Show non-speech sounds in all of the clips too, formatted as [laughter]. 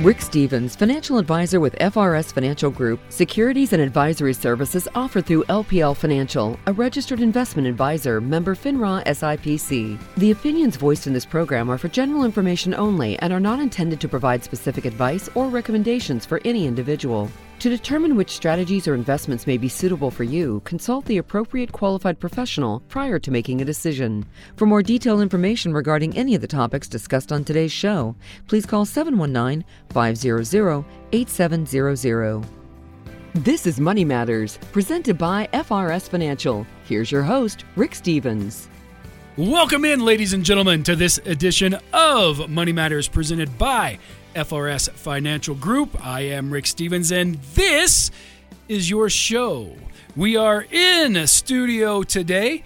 Rick Stevens, financial advisor with FRS Financial Group, securities and advisory services offered through LPL Financial, a registered investment advisor, member FINRA SIPC. The opinions voiced in this program are for general information only and are not intended to provide specific advice or recommendations for any individual. To determine which strategies or investments may be suitable for you, consult the appropriate qualified professional prior to making a decision. For more detailed information regarding any of the topics discussed on today's show, please call 719 500 8700. This is Money Matters, presented by FRS Financial. Here's your host, Rick Stevens. Welcome in, ladies and gentlemen, to this edition of Money Matters presented by FRS Financial Group. I am Rick Stevens, and this is your show. We are in a studio today,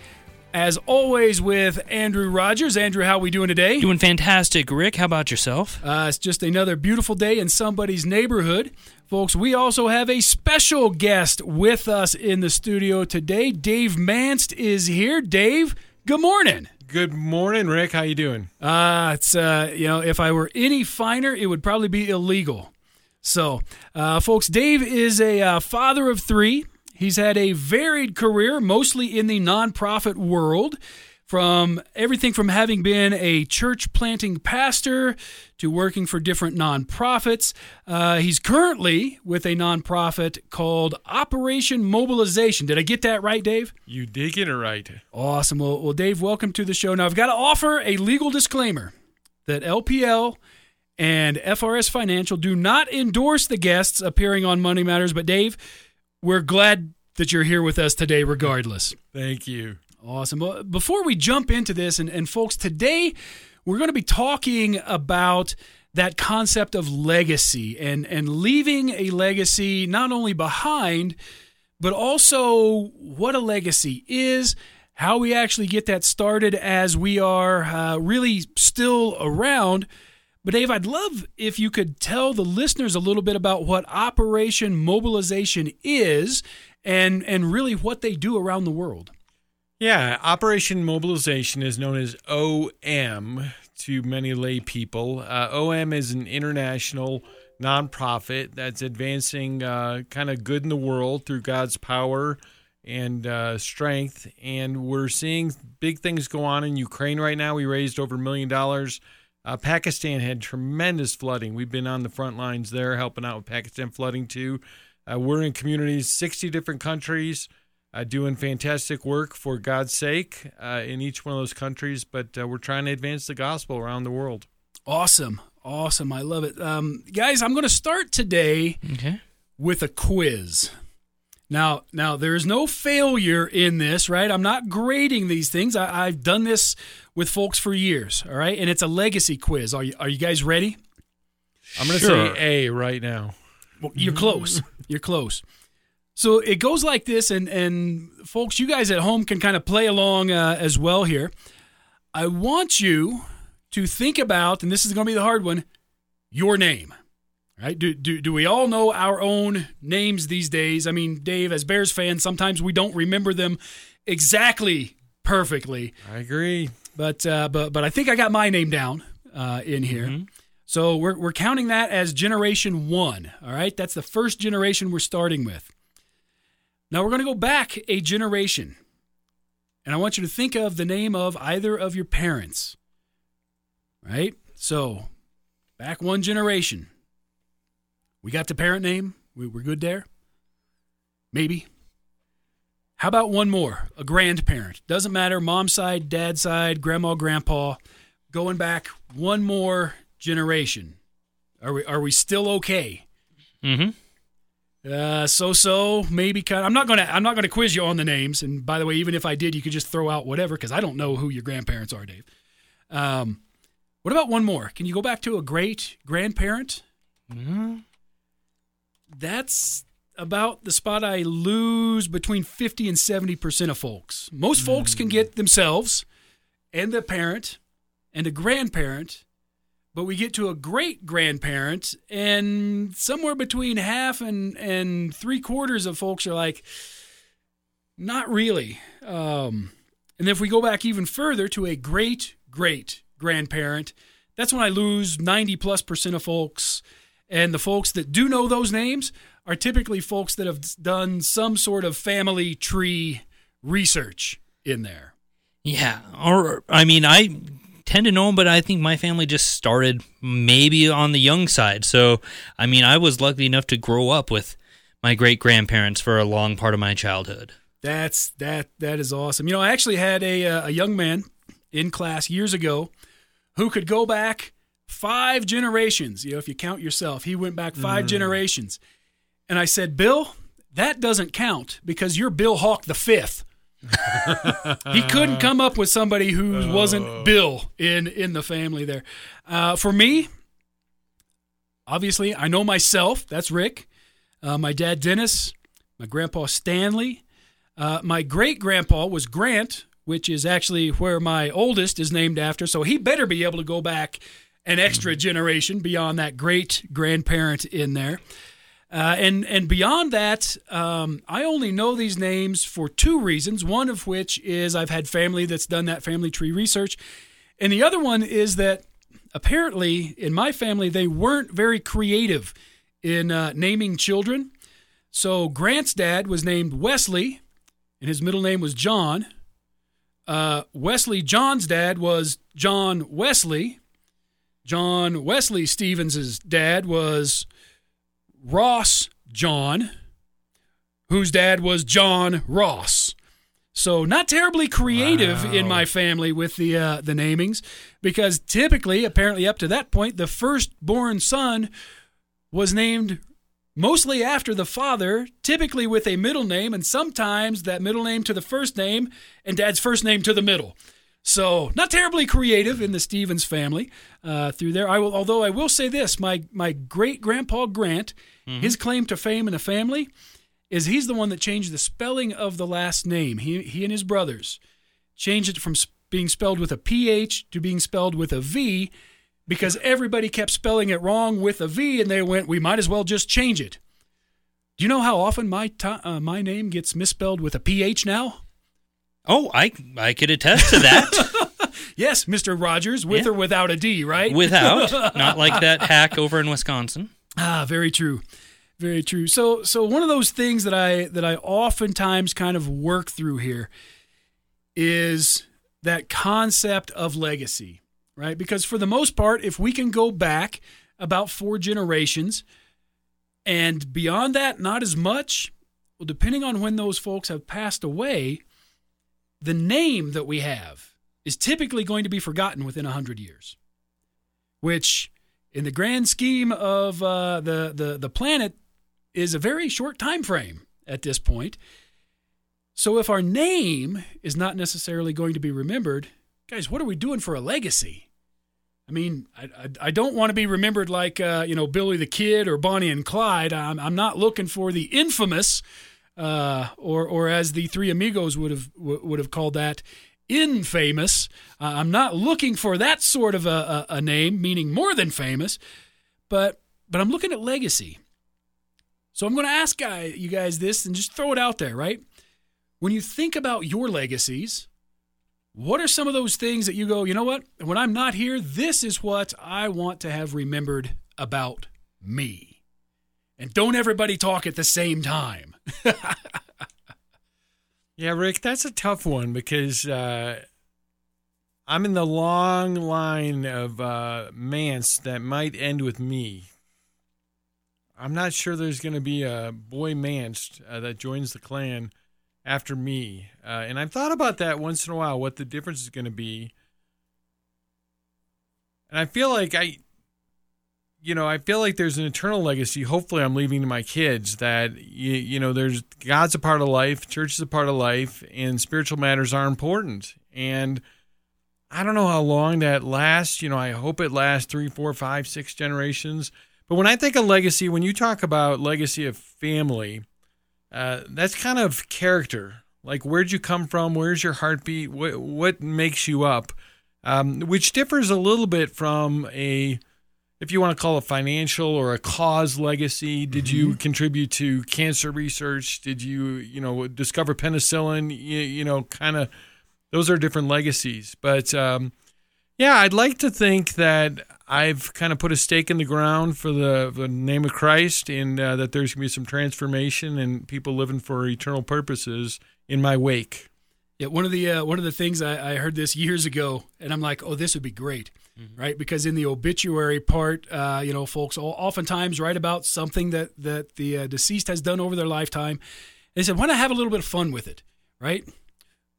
as always, with Andrew Rogers. Andrew, how are we doing today? Doing fantastic, Rick. How about yourself? Uh, it's just another beautiful day in somebody's neighborhood. Folks, we also have a special guest with us in the studio today. Dave Manst is here. Dave, good morning. Good morning, Rick. How you doing? Uh, it's uh, you know, if I were any finer, it would probably be illegal. So, uh, folks, Dave is a uh, father of three. He's had a varied career, mostly in the nonprofit world from everything from having been a church planting pastor to working for different nonprofits. Uh, he's currently with a nonprofit called Operation Mobilization. Did I get that right, Dave? You did get it right. Awesome. Well, well, Dave, welcome to the show. Now, I've got to offer a legal disclaimer that LPL and FRS Financial do not endorse the guests appearing on Money Matters, but Dave, we're glad that you're here with us today, regardless. Thank you. Awesome. Well, before we jump into this, and, and folks, today we're going to be talking about that concept of legacy and, and leaving a legacy not only behind, but also what a legacy is, how we actually get that started as we are uh, really still around. But Dave, I'd love if you could tell the listeners a little bit about what Operation Mobilization is and and really what they do around the world. Yeah, Operation Mobilization is known as OM to many lay people. Uh, OM is an international nonprofit that's advancing uh, kind of good in the world through God's power and uh, strength. And we're seeing big things go on in Ukraine right now. We raised over a million dollars. Uh, Pakistan had tremendous flooding. We've been on the front lines there helping out with Pakistan flooding too. Uh, we're in communities, 60 different countries uh, doing fantastic work for God's sake uh, in each one of those countries, but uh, we're trying to advance the gospel around the world. Awesome. Awesome. I love it. Um, guys, I'm going to start today Okay. with a quiz. Now, now there is no failure in this, right? I'm not grading these things. I, I've done this with folks for years, all right? And it's a legacy quiz. Are you, are you guys ready? I'm going to Sure. say A right now. Well, you're close. You're close. So it goes like this, and and folks, you guys at home can kind of play along uh, as well here. I want you to think about, and this is going to be the hard one, your name. Right? Do, do do we all know our own names these days? I mean, Dave, as Bears fans, sometimes we don't remember them exactly perfectly, I agree. but uh, but but I think I got my name down uh, in here. So we're we're counting that as generation one. All right, that's the first generation we're starting with. Now we're going to go back a generation, and I want you to think of the name of either of your parents. Right. So back one generation. We got the parent name. We, we're good there. Maybe. How about one more? A grandparent. Doesn't matter, Mom's side, dad's side, grandma, grandpa. Going back one more generation. Are we are we still okay? Mm-hmm. Uh, so so maybe kind. Of, I'm not gonna I'm not gonna quiz you on the names. And by the way, even if I did, you could just throw out whatever because I don't know who your grandparents are, Dave. Um, what about one more? Can you go back to a great grandparent? Mm-hmm. That's about the spot I lose between 50 and 70% of folks. Most folks can get themselves and the parent and a grandparent, but we get to a great grandparent, and somewhere between half and, and three quarters of folks are like, not really. Um, and if we go back even further to a great great grandparent, that's when I lose 90 plus percent of folks. And the folks that do know those names are typically folks that have done some sort of family tree research in there. Yeah, or I mean, I tend to know them, but I think my family just started maybe on the young side. So, I mean, I was lucky enough to grow up with my great grandparents for a long part of my childhood. That's that that is awesome. You know, I actually had a uh, a young man in class years ago who could go back five generations. You know, if you count yourself, he went back five generations. And I said, Bill, that doesn't count because you're Bill Hawk the fifth. [laughs] he couldn't come up with somebody who wasn't Bill in in the family there. Uh, for me, obviously, I know myself. That's Rick. Uh, my dad, Dennis. My grandpa, Stanley. Uh, my great grandpa was Grant, which is actually where my oldest is named after. So he better be able to go back an extra generation beyond that great grandparent in there. Uh, and and beyond that, um, I only know these names for two reasons. One of which is I've had family that's done that family tree research, and the other one is that apparently in my family they weren't very creative in uh, naming children. So Grant's dad was named Wesley, and his middle name was John. Uh, Wesley John's dad was John Wesley. John Wesley Stevens's dad was Ross John, whose dad was John Ross. So not terribly creative in my family with the uh, the namings, because typically, apparently, up to that point, the firstborn son was named mostly after the father, typically with a middle name, and sometimes that middle name to the first name and dad's first name to the middle. So not terribly creative in the Stevens family uh, through there. I will, although I will say this: my my great grandpa Grant, his claim to fame in the family is he's the one that changed the spelling of the last name. He he and his brothers changed it from being spelled with a ph to being spelled with a v because everybody kept spelling it wrong with a v, and they went, we might as well just change it. Do you know how often my uh, my name gets misspelled with a ph now? Oh, I I could attest to that. [laughs] Yes, Mr. Rogers, with Yeah. or without a D, right? Without, [laughs] not like that hack over in Wisconsin. Ah, very true. Very true. So so one of those things that I that I oftentimes kind of work through here is that concept of legacy, right? Because for the most part, if we can go back about four generations and beyond that not as much, well depending on when those folks have passed away, the name that we have is typically going to be forgotten within 100 years. Which in the grand scheme of uh, the, the the planet is a very short time frame at this point. So if our name is not necessarily going to be remembered, guys, what are we doing for a legacy? I mean, I, I, I don't want to be remembered like uh, you know Billy the Kid or Bonnie and Clyde. I'm, I'm not looking for the infamous, uh, or or as the Three Amigos would have would have called that, infamous. Uh, I'm not looking for that sort of a, a, a name, meaning more than famous, but but I'm looking at legacy. So I'm going to ask you guys this and just throw it out there, right? When you think about your legacies, what are some of those things that you go, you know what? When I'm not here, this is what I want to have remembered about me. And don't everybody talk at the same time. [laughs] Yeah, Rick, that's a tough one because uh, I'm in the long line of uh, Mance that might end with me. I'm not sure there's going to be a boy Mance uh, that joins the clan after me. Uh, and I've thought about that once in a while, what the difference is going to be. And I feel like I, you know, I feel like there's an eternal legacy. Hopefully, I'm leaving to my kids that you, you know, there's God's a part of life, church is a part of life, and spiritual matters are important. And I don't know how long that lasts. You know, I hope it lasts three, four, five, six generations. But when I think of legacy, when you talk about legacy of family, uh, that's kind of character. Like, where'd you come from? Where's your heartbeat? What what makes you up? Um, which differs a little bit from a if you want to call it financial or a cause legacy did you contribute to cancer research? Did you you know discover penicillin? You, you know kind of those are different legacies. But um, Yeah, I'd like to think that I've kind of put a stake in the ground for the, the name of Christ and uh, that there's going to be some transformation and people living for eternal purposes in my wake. Yeah, one of the uh, one of the things I, I, heard this years ago, and I'm like, oh, this would be great, mm-hmm. right? Because in the obituary part, uh, you know, folks oftentimes write about something that that the uh, deceased has done over their lifetime. They said, why not have a little bit of fun with it, right?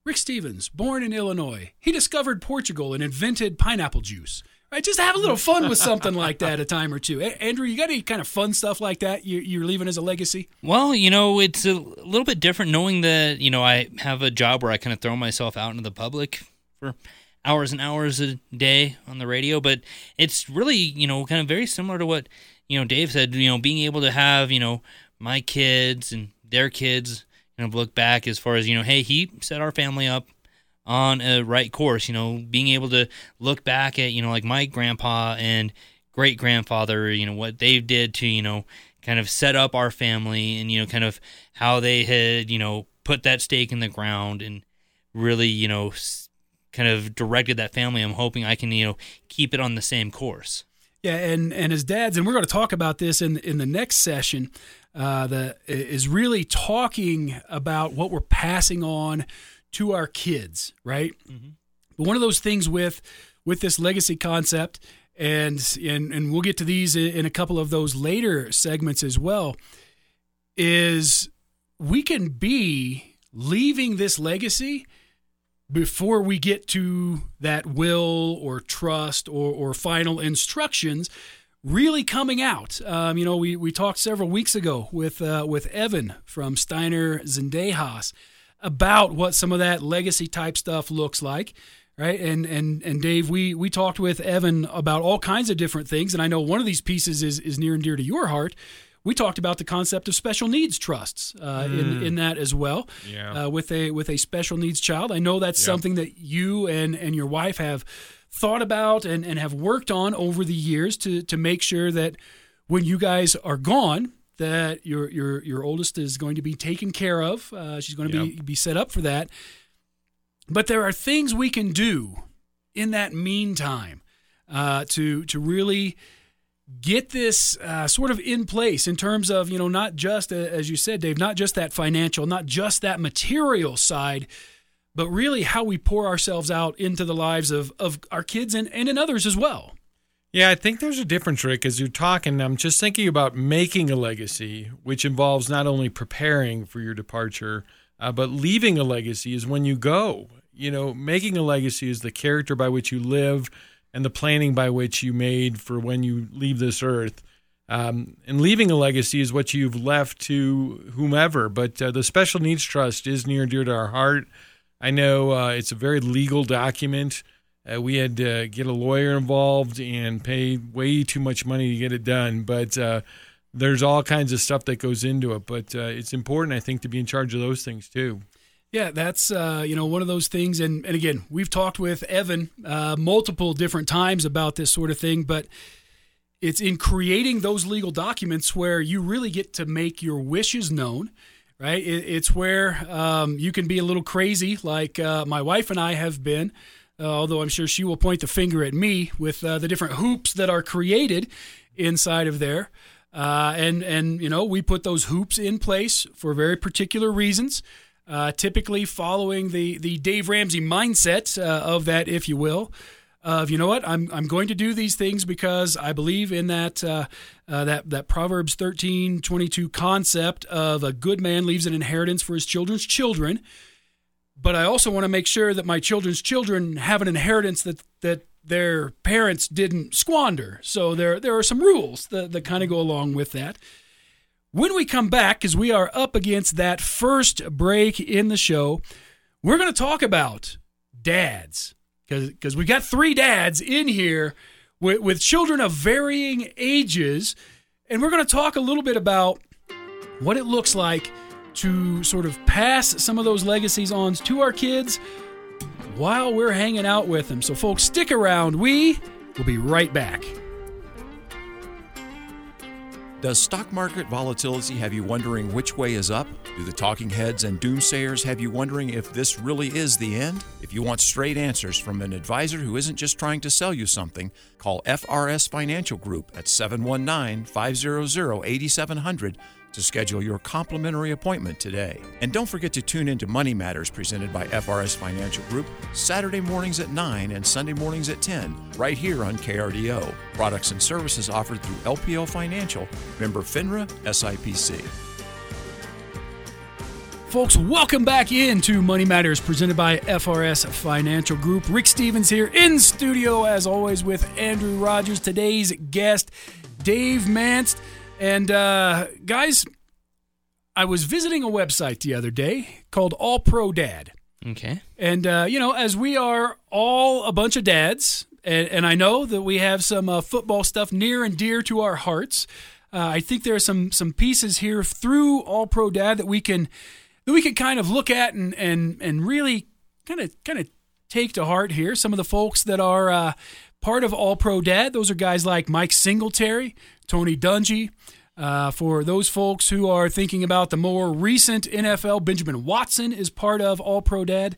Rick Stevens, born in Illinois, he discovered Portugal and invented pineapple juice. Right, just have a little fun with something like that a time or two. Andrew, you got any kind of fun stuff like that you're leaving as a legacy? Well, you know, it's a little bit different knowing that you know I have a job where I kind of throw myself out into the public for hours and hours a day on the radio, but it's really you know kind of very similar to what you know Dave said. You know, being able to have you know my kids and their kids kind of look back as far as you know, hey, he set our family up on a right course. You know, being able to look back at you know like my grandpa and great grandfather, you know what they did to you know kind of set up our family and you know kind of how they had you know put that stake in the ground and really you know kind of directed that family. I'm hoping I can you know keep it on the same course. Yeah, and and as dads, and we're going to talk about this in in the next session. Uh, that is really talking about what we're passing on to our kids, right? Mm-hmm. But one of those things with with this legacy concept, and and and we'll get to these in a couple of those later segments as well, is we can be leaving this legacy before we get to that will or trust or, or final instructions really coming out. Um, you know, we, we talked several weeks ago with uh, with Evan from Steiner Zendejas about what some of that legacy type stuff looks like right and and and dave we we talked with evan about all kinds of different things and i know one of these pieces is is near and dear to your heart we talked about the concept of special needs trusts uh, mm. in in that as well yeah. uh, with a with a special needs child i know that's yeah. something that you and and your wife have thought about and and have worked on over the years to to make sure that when you guys are gone that your your your oldest is going to be taken care of. Uh, she's going to yep. be be set up for that. But there are things we can do in that meantime uh, to to really get this uh, sort of in place in terms of you know not just as you said, Dave, not just that financial, not just that material side. But really, how we pour ourselves out into the lives of, of our kids and, and in others as well. Yeah, I think there's a difference, Rick. As you're talking, I'm just thinking about making a legacy, which involves not only preparing for your departure, uh, but leaving a legacy is when you go. You know, making a legacy is the character by which you live and the planning by which you made for when you leave this earth. Um, and leaving a legacy is what you've left to whomever. But uh, the Special Needs Trust is near and dear to our heart. I know uh, it's a very legal document. Uh, we had to get a lawyer involved and pay way too much money to get it done. But uh, there's all kinds of stuff that goes into it. But uh, it's important, I think, to be in charge of those things too. Yeah, that's uh, you know one of those things, and and again, we've talked with Evan uh, multiple different times about this sort of thing, but it's in creating those legal documents where you really get to make your wishes known right? it's where um, you can be a little crazy, like uh, my wife and I have been, uh, although I'm sure she will point the finger at me with uh, the different hoops that are created inside of there. Uh, and and you know we put those hoops in place for very particular reasons, uh, typically following the the Dave Ramsey mindset uh, of that, if you will, of you know what I'm I'm going to do these things because I believe in that uh, that that Proverbs 13:22 concept of a good man leaves an inheritance for his children's children but I also want to make sure that my children's children have an inheritance that that their parents didn't squander. So there there are some rules that, that kind of go along with that. When we come back, because we are up against that first break in the show, we're going to talk about dads because we got three dads in here with, with children of varying ages, and we're going to talk a little bit about what it looks like to sort of pass some of those legacies on to our kids while we're hanging out with them. So, folks, stick around. We will be right back. Does stock market volatility have you wondering which way is up? Do the talking heads and doomsayers have you wondering if this really is the end? If you want straight answers from an advisor who isn't just trying to sell you something, call FRS Financial Group at 719 500 8700 to schedule your complimentary appointment today. And don't forget to tune in to Money Matters presented by FRS Financial Group Saturday mornings at 9 and Sunday mornings at 10, right here on KRDO. Products and services offered through LPL Financial, member FINRA, SIPC. Folks, welcome back into Money Matters presented by FRS Financial Group. Rick Stevens here in studio, as always, with Andrew Rogers. Today's guest, Dave Manst. And uh, guys, I was visiting a website the other day called All Pro Dad. Okay. And, uh, you know, as we are all a bunch of dads, and, and I know that we have some uh, football stuff near and dear to our hearts, uh, I think there are some some pieces here through All Pro Dad that we can that we can kind of look at and and and really kind of kind of take to heart here. Some of the folks that are uh, part of All Pro Dad, those are guys like Mike Singletary, Tony Dungy. Uh, for those folks who are thinking about the more recent NFL, Benjamin Watson is part of All Pro Dad.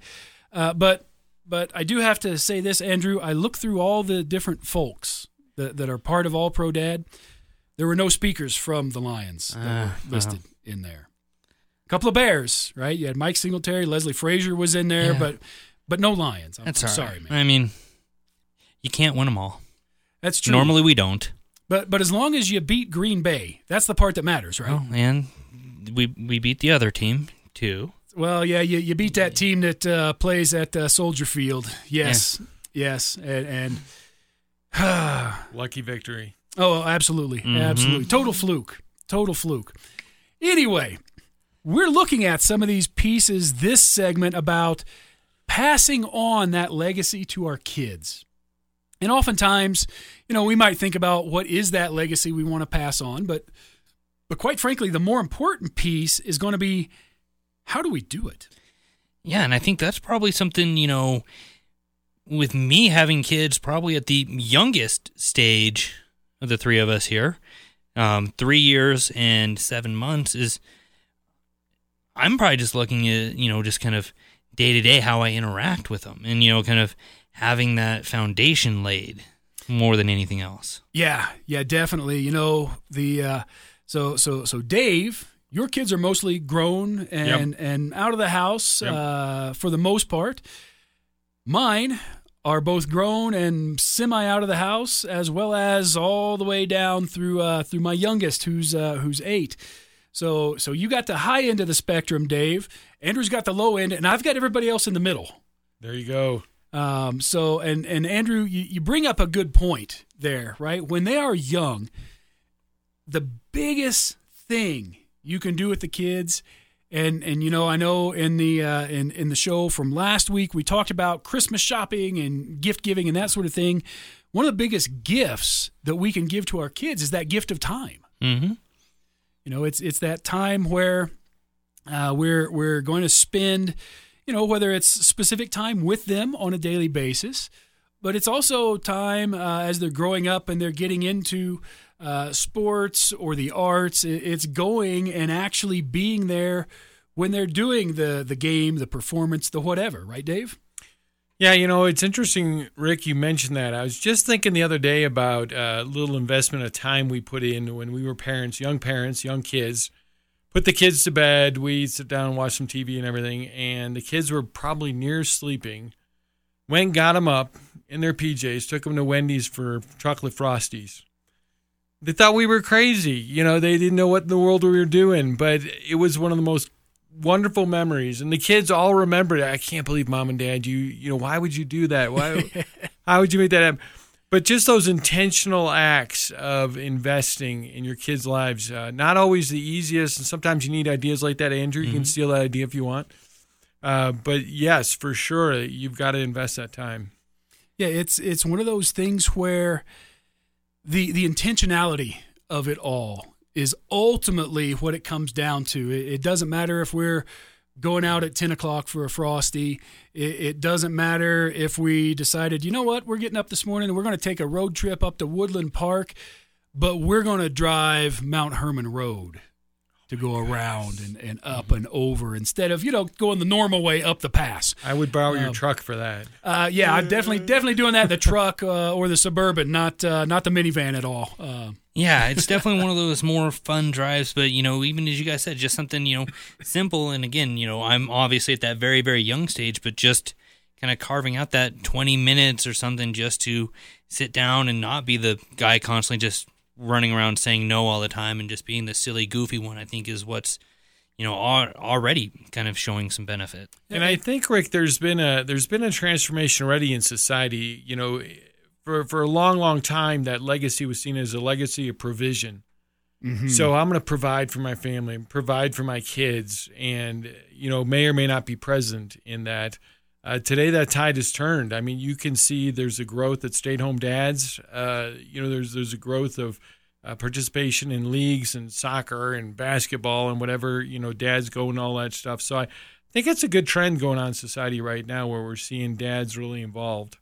Uh, but but I do have to say this, Andrew. I looked through all the different folks that, that are part of All Pro Dad. There were no speakers from the Lions that Uh, were listed in there. A couple of Bears, right? You had Mike Singletary, Leslie Frazier was in there, Yeah. but but no Lions. I'm, That's I'm sorry, right. man. I mean, you can't win them all. That's true. Normally we don't. But but as long as you beat Green Bay, that's the part that matters, right? Well, and we we beat the other team too. Well, yeah, you, you beat that team that uh, plays at uh, Soldier Field. Yes, yes, and, and [sighs] Lucky victory. oh, absolutely, Mhm. absolutely, total fluke, total fluke. Anyway, we're looking at some of these pieces this segment about passing on that legacy to our kids. And oftentimes, you know, we might think about what is that legacy we want to pass on, but but quite frankly, the more important piece is going to be how do we do it? Yeah, and I think that's probably something, you know, with me having kids probably at the youngest stage of the three of us here, um, three years and seven months is I'm probably just looking at, you know, just kind of day to day how I interact with them and, you know, kind of having that foundation laid more than anything else. Yeah, yeah, definitely. You know, the uh so so so Dave, your kids are mostly grown and and out of the house Yep. uh for the most part. Mine are both grown and semi out of the house as well as all the way down through uh through my youngest who's uh who's 8. So so you got the high end of the spectrum, Dave. Andrew's got the low end and I've got everybody else in the middle. There you go. Um, so, and and Andrew, you, you bring up a good point there, right? When they are young, the biggest thing you can do with the kids, and and you know, I know in the uh, in in the show from last week we talked about Christmas shopping and gift giving and that sort of thing. One of the biggest gifts that we can give to our kids is that gift of time. Mm-hmm. You know, it's it's that time where uh, we're we're going to spend, you know, whether it's specific time with them on a daily basis, but it's also time uh, as they're growing up and they're getting into uh, sports or the arts. It's going and actually being there when they're doing the the game, the performance, the whatever. Right, Dave? Yeah, you know, it's interesting, Rick, you mentioned that. I was just thinking the other day about a little investment of time we put in when we were parents, young parents, young kids. Put the kids to bed, we sit down and watch some TV and everything, and the kids were probably near sleeping. Went, got them up in their PJs, took them to Wendy's for chocolate frosties. They thought we were crazy. You know, they didn't know what in the world we were doing, but it was one of the most wonderful memories and the kids all remembered it. I can't believe mom and dad you you know why would you do that why [laughs] how would you make that happen but just those intentional acts of investing in your kids lives uh, not always the easiest and sometimes you need ideas like that. Andrew you can steal that idea if you want. Uh, but yes for sure you've got to invest that time. Yeah, it's it's one of those things where the the intentionality of it all is ultimately what it comes down to. It, it doesn't matter if we're going out at ten o'clock for a frosty. It, it doesn't matter if we decided, you know what, we're getting up this morning and we're going to take a road trip up to Woodland Park. but we're going to drive Mount Herman Road to go around and, and up and over instead of you know going the normal way up the pass. I would borrow your Um, truck for that. Uh, yeah, I'm definitely definitely doing that in the truck uh, or the suburban, not uh, not the minivan at all. Uh, Yeah, it's definitely one of those more fun drives, but you know, even as you guys said, just something, you know, simple and again, you know, I'm obviously at that very, very young stage, but just kind of carving out that 20 minutes or something just to sit down and not be the guy constantly just running around saying no all the time and just being the silly, goofy one, I think is what's, you know, al- already kind of showing some benefit. And I think Rick, there's been a there's been a transformation already in society. You know, for for a long, long time, that legacy was seen as a legacy of provision. Mm-hmm. So I'm going to provide for my family, provide for my kids, and you know, may or may not be present in that. Uh, today, that tide has turned. I mean, you can see there's a growth at stay-at-home dads. Uh, you know, there's there's a growth of uh, participation in leagues and soccer and basketball and whatever you know dads go and all that stuff. So I think it's a good trend going on in society right now where we're seeing dads really involved.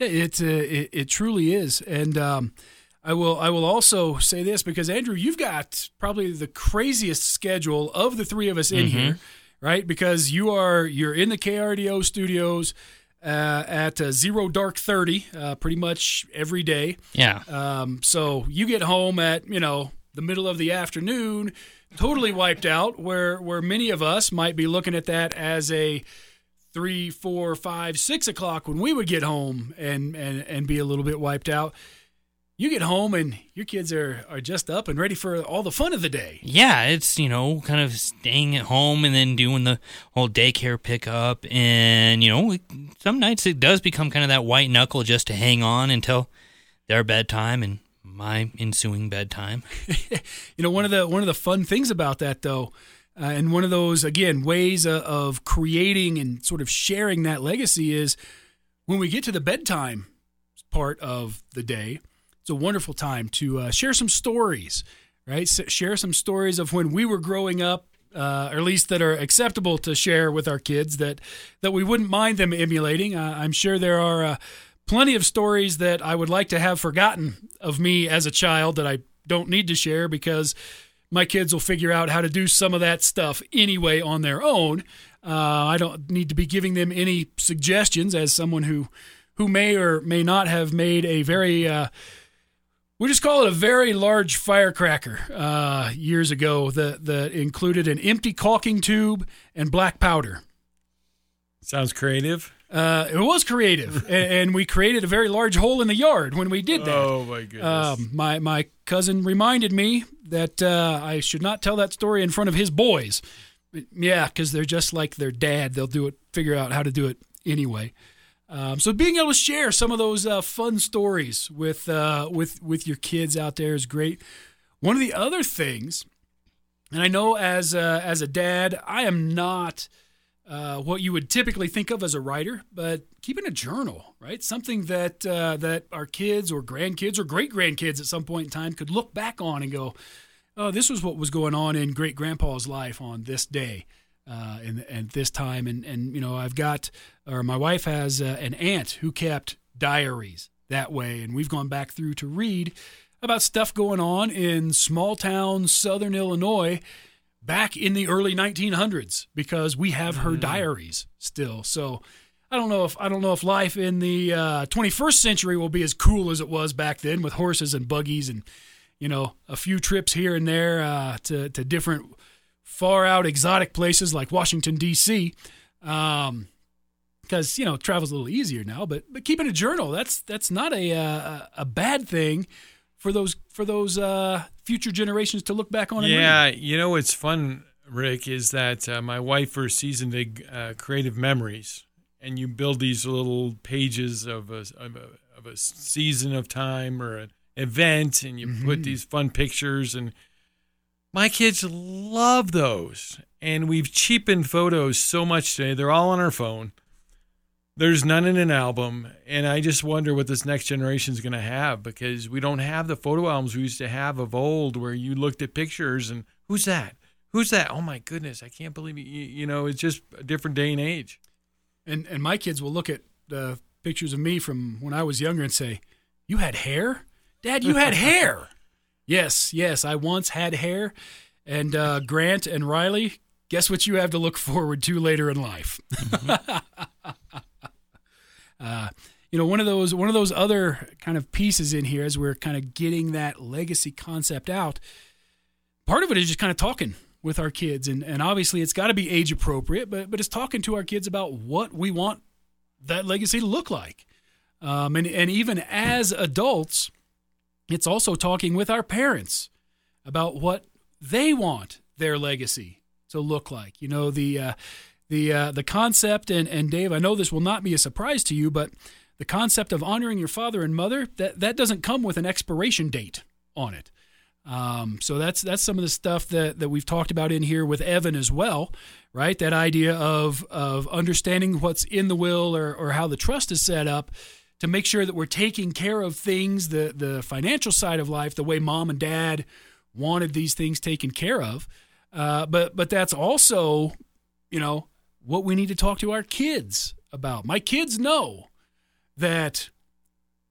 Yeah, It, uh, it it truly is, and um, I will I will also say this because Andrew, you've got probably the craziest schedule of the three of us in here, right? Because you are you're in the KRDO studios uh, at uh, zero dark thirty, uh, pretty much every day. Yeah. Um, so you get home at you know the middle of the afternoon, totally wiped out. Where where many of us might be looking at that as a three, four, five, six o'clock when we would get home and and and be a little bit wiped out. You get home and your kids are are just up and ready for all the fun of the day. Yeah, it's you know kind of staying at home and then doing the whole daycare pickup, and you know some nights it does become kind of that white knuckle just to hang on until their bedtime and my ensuing bedtime. [laughs] You know, one of the one of the fun things about that though, uh, and one of those again ways of, of creating and sort of sharing that legacy is when we get to the bedtime part of the day. It's a wonderful time to uh, share some stories, right? Share some stories of when we were growing up. Uh, or at least that are acceptable to share with our kids that that we wouldn't mind them emulating. Uh, I'm sure there are uh, plenty of stories that I would like to have forgotten of me as a child that I don't need to share because my kids will figure out how to do some of that stuff anyway on their own. Uh, I don't need to be giving them any suggestions as someone who who may or may not have made a very uh, we just call it a very large firecracker uh, years ago that that included an empty caulking tube and black powder. Sounds creative. Uh, it was creative, [laughs] and, and we created a very large hole in the yard when we did that. Oh my goodness. Um, my my cousin reminded me that uh, I should not tell that story in front of his boys. Yeah, because they're just like their dad; they'll do it, figure out how to do it anyway. Um, so being able to share some of those uh, fun stories with uh, with with your kids out there is great. One of the other things, and I know as a, as a dad, I am not uh, what you would typically think of as a writer, but keeping a journal, right? Something that uh, that our kids or grandkids or great grandkids at some point in time could look back on and go, "Oh, this was what was going on in great grandpa's life on this day." Uh, and, and this time, and, and you know, I've got, or my wife has uh, an aunt who kept diaries that way, and we've gone back through to read about stuff going on in small town southern Illinois back in the early 1900s because we have her diaries still. So I don't know if I don't know if life in the uh, 21st century will be as cool as it was back then with horses and buggies and you know a few trips here and there uh, to to different far out exotic places like Washington D.C. Um, because you know travel's a little easier now, but but keeping a journal that's that's not a uh, a bad thing for those for those uh, future generations to look back on. And yeah, you know what's fun, Rick, is that uh, my wife first season did uh, creative memories, and you build these little pages of a, of a of a season of time or an event, and you put these fun pictures and. My kids love those. And we've cheapened photos so much today. They're all on our phone. There's none in an album. And I just wonder what this next generation is going to have because we don't have the photo albums we used to have of old where you looked at pictures and who's that? Who's that? Oh my goodness. I can't believe it. You, you know, it's just a different day and age. And and my kids will look at the pictures of me from when I was younger and say, "You had hair, Dad. You had [laughs] hair." Yes, yes, I once had hair. And uh, Grant and Riley, guess what you have to look forward to later in life? [laughs] uh, you know, one of those one of those other kind of pieces in here as we're kind of getting that legacy concept out. Part of it is just kind of talking with our kids, and and obviously it's got to be age appropriate, but but it's talking to our kids about what we want that legacy to look like, um, and and even as adults, it's also talking with our parents about what they want their legacy to look like. You know the uh, the uh, the concept, and and Dave, I know this will not be a surprise to you, but the concept of honoring your father and mother that that doesn't come with an expiration date on it. Um, so that's that's some of the stuff that that we've talked about in here with Evan as well, right? That idea of of understanding what's in the will or or how the trust is set up to make sure that we're taking care of things the the financial side of life the way mom and dad wanted these things taken care of. Uh, but but that's also you know what we need to talk to our kids about. My kids know that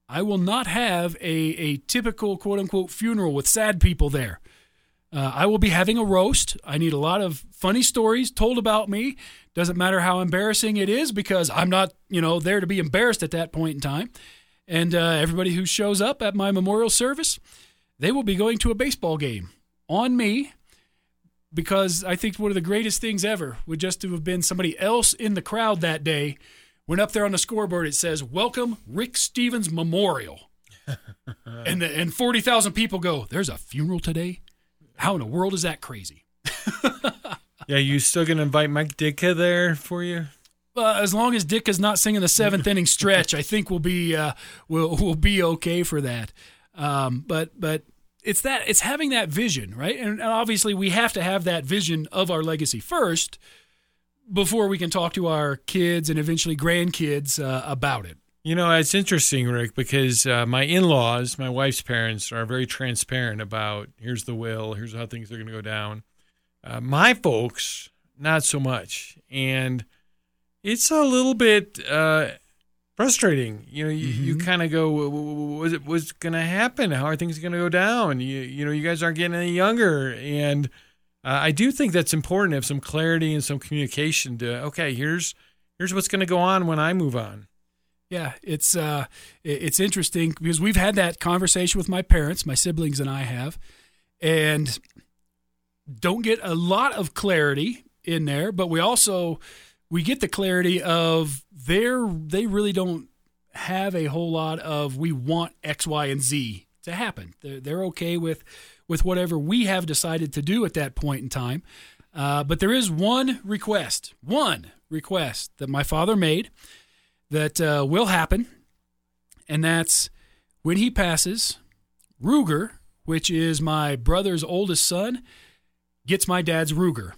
I will not have a, a typical quote unquote funeral with sad people there. Uh, I will be having a roast. I need a lot of funny stories told about me. Doesn't matter how embarrassing it is because I'm not, you know, there to be embarrassed at that point in time. And uh, everybody who shows up at my memorial service, they will be going to a baseball game on me because I think one of the greatest things ever would just to have been somebody else in the crowd that day when up there on the scoreboard it says "Welcome Rick Stevens Memorial," [laughs] and the, and forty thousand people go. There's a funeral today. How in the world is that crazy? [laughs] yeah, you still gonna invite Mike Ditka there for you? Uh, as long as Dick is not singing the seventh inning [laughs] stretch, I think we'll be uh, we'll we'll be okay for that. Um, but but it's that it's having that vision, right? And, and obviously we have to have that vision of our legacy first before we can talk to our kids and eventually grandkids uh, about it. You know, it's interesting, Rick, because uh, my in laws, my wife's parents, are very transparent about here's the will, here's how things are going to go down. Uh, my folks, not so much. And it's a little bit uh, frustrating. You know, you, mm-hmm. you kind of go, was it what's going to happen? How are things going to go down? You, you know, you guys aren't getting any younger. And, uh, I do think that's important to have some clarity and some communication to okay, here's here's what's going to go on when I move on. Yeah, it's uh, it's interesting because we've had that conversation with my parents, my siblings and I have, and don't get a lot of clarity in there, but we also we get the clarity of they're they really don't have a whole lot of we want X, Y, and Z to happen. They're, they're okay with with whatever we have decided to do at that point in time. Uh, but there is one request, one request that my father made that uh, will happen, and that's when he passes, Ruger, which is my brother's oldest son, gets my dad's Ruger.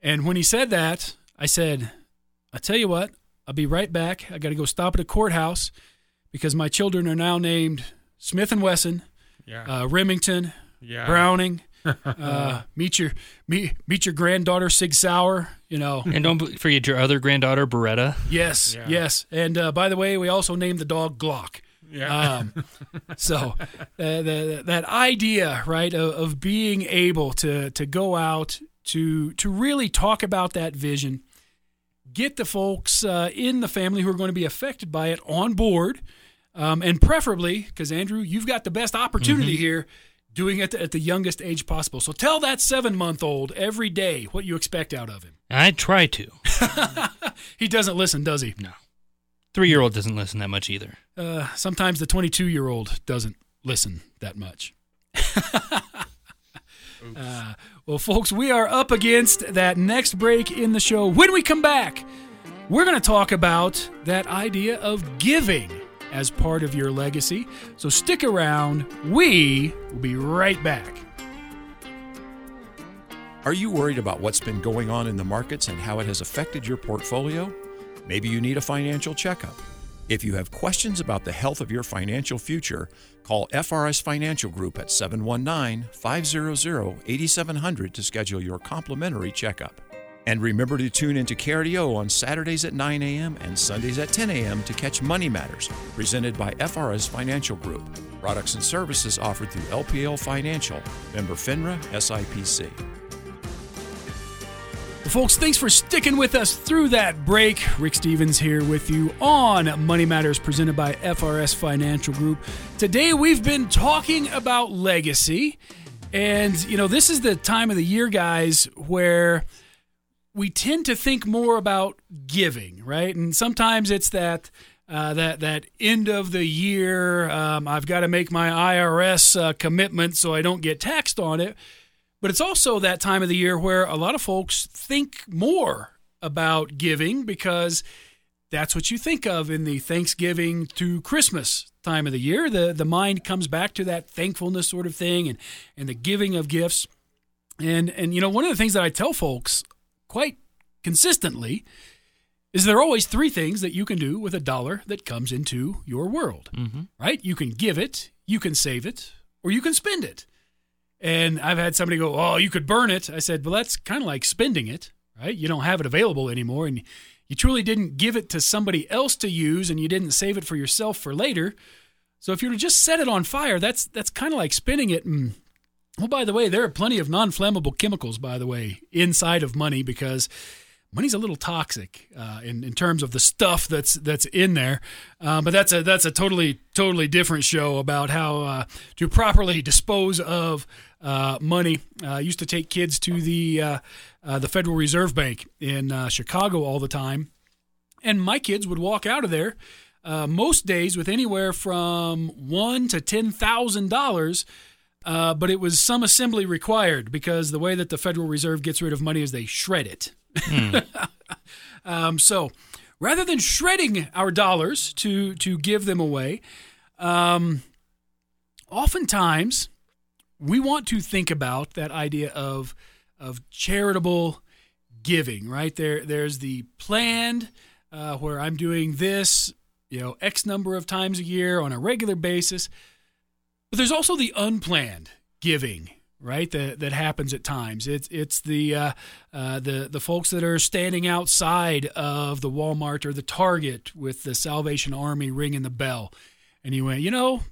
And when he said that, I said, I tell you what, I'll be right back. I got to go stop at a courthouse because my children are now named Smith and Wesson, yeah. uh, Remington, yeah. Browning. Uh, meet your meet meet your granddaughter Sig Sauer. You know, and don't forget your other granddaughter Beretta. Yes, yeah. yes. And uh, by the way, we also named the dog Glock. Yeah. Um, so uh, the, that idea, right, of, of being able to to go out to to really talk about that vision, get the folks uh, in the family who are going to be affected by it on board, um, and preferably, because Andrew, you've got the best opportunity mm-hmm. here doing it at the youngest age possible. So tell that seven month old every day what you expect out of him. I try to. [laughs] he doesn't listen, does he? No. Three year old doesn't listen that much either. Uh, sometimes the 22 year old doesn't listen that much. [laughs] uh, well, folks, we are up against that next break in the show. When we come back, we're going to talk about that idea of giving as part of your legacy. So stick around. We will be right back. Are you worried about what's been going on in the markets and how it has affected your portfolio? Maybe you need a financial checkup. If you have questions about the health of your financial future, call FRS Financial Group at 719 500 8700 to schedule your complimentary checkup. And remember to tune into KRDO on Saturdays at 9 a.m. and Sundays at 10 a.m. to catch Money Matters, presented by FRS Financial Group. Products and services offered through LPL Financial, member FINRA, SIPC. Well, folks, thanks for sticking with us through that break. Rick Stevens here with you on Money Matters presented by FRS Financial Group. Today we've been talking about legacy. And, you know, this is the time of the year, guys, where we tend to think more about giving, right? And sometimes it's that uh, that that end of the year. Um, I've got to make my IRS uh, commitment so I don't get taxed on it. But it's also that time of the year where a lot of folks think more about giving because that's what you think of in the Thanksgiving to Christmas time of the year. The the mind comes back to that thankfulness sort of thing and and the giving of gifts. And and you know, one of the things that I tell folks quite consistently is there are always three things that you can do with a dollar that comes into your world. Mm-hmm. Right? You can give it, you can save it, or you can spend it. And I've had somebody go, "Oh, you could burn it." I said, "Well, that's kind of like spending it, right? You don't have it available anymore and you truly didn't give it to somebody else to use and you didn't save it for yourself for later. So if you were to just set it on fire, that's that's kind of like spinning it and well, by the way, there are plenty of non-flammable chemicals, by the way, inside of money because money's a little toxic uh, in in terms of the stuff that's that's in there. Uh, but that's a that's a totally totally different show about how uh, to properly dispose of uh, money. Uh, I used to take kids to the uh, the Federal Reserve Bank in Chicago all the time, and my kids would walk out of there most days with anywhere from one to ten thousand dollars. Uh, but it was some assembly required because the way that the Federal Reserve gets rid of money is they shred it. [laughs] um, so rather than shredding our dollars to to give them away, um, oftentimes we want to think about that idea of of charitable giving. Right there, there's the planned uh, where I'm doing this, you know, X number of times a year on a regular basis. But there's also the unplanned giving, right? That that happens at times. It's it's the uh, uh, the the folks that are standing outside of the Walmart or the Target with the Salvation Army ringing the bell, and you went, you know,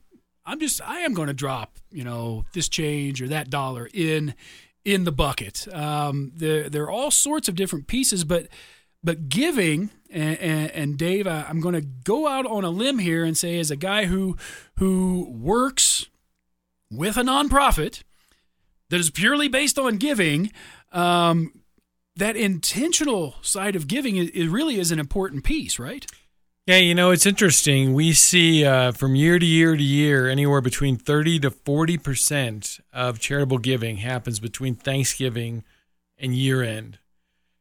I'm just I am going to drop you know this change or that dollar in in the bucket. Um, there there are all sorts of different pieces, but but giving and, and, Dave, I, I'm going to go out on a limb here and say, as a guy who who works with a nonprofit that is purely based on giving, um, that intentional side of giving it really is an important piece, right? Yeah, you know, it's interesting. We see uh, from year to year to year, anywhere between 30 to 40% of charitable giving happens between Thanksgiving and year end.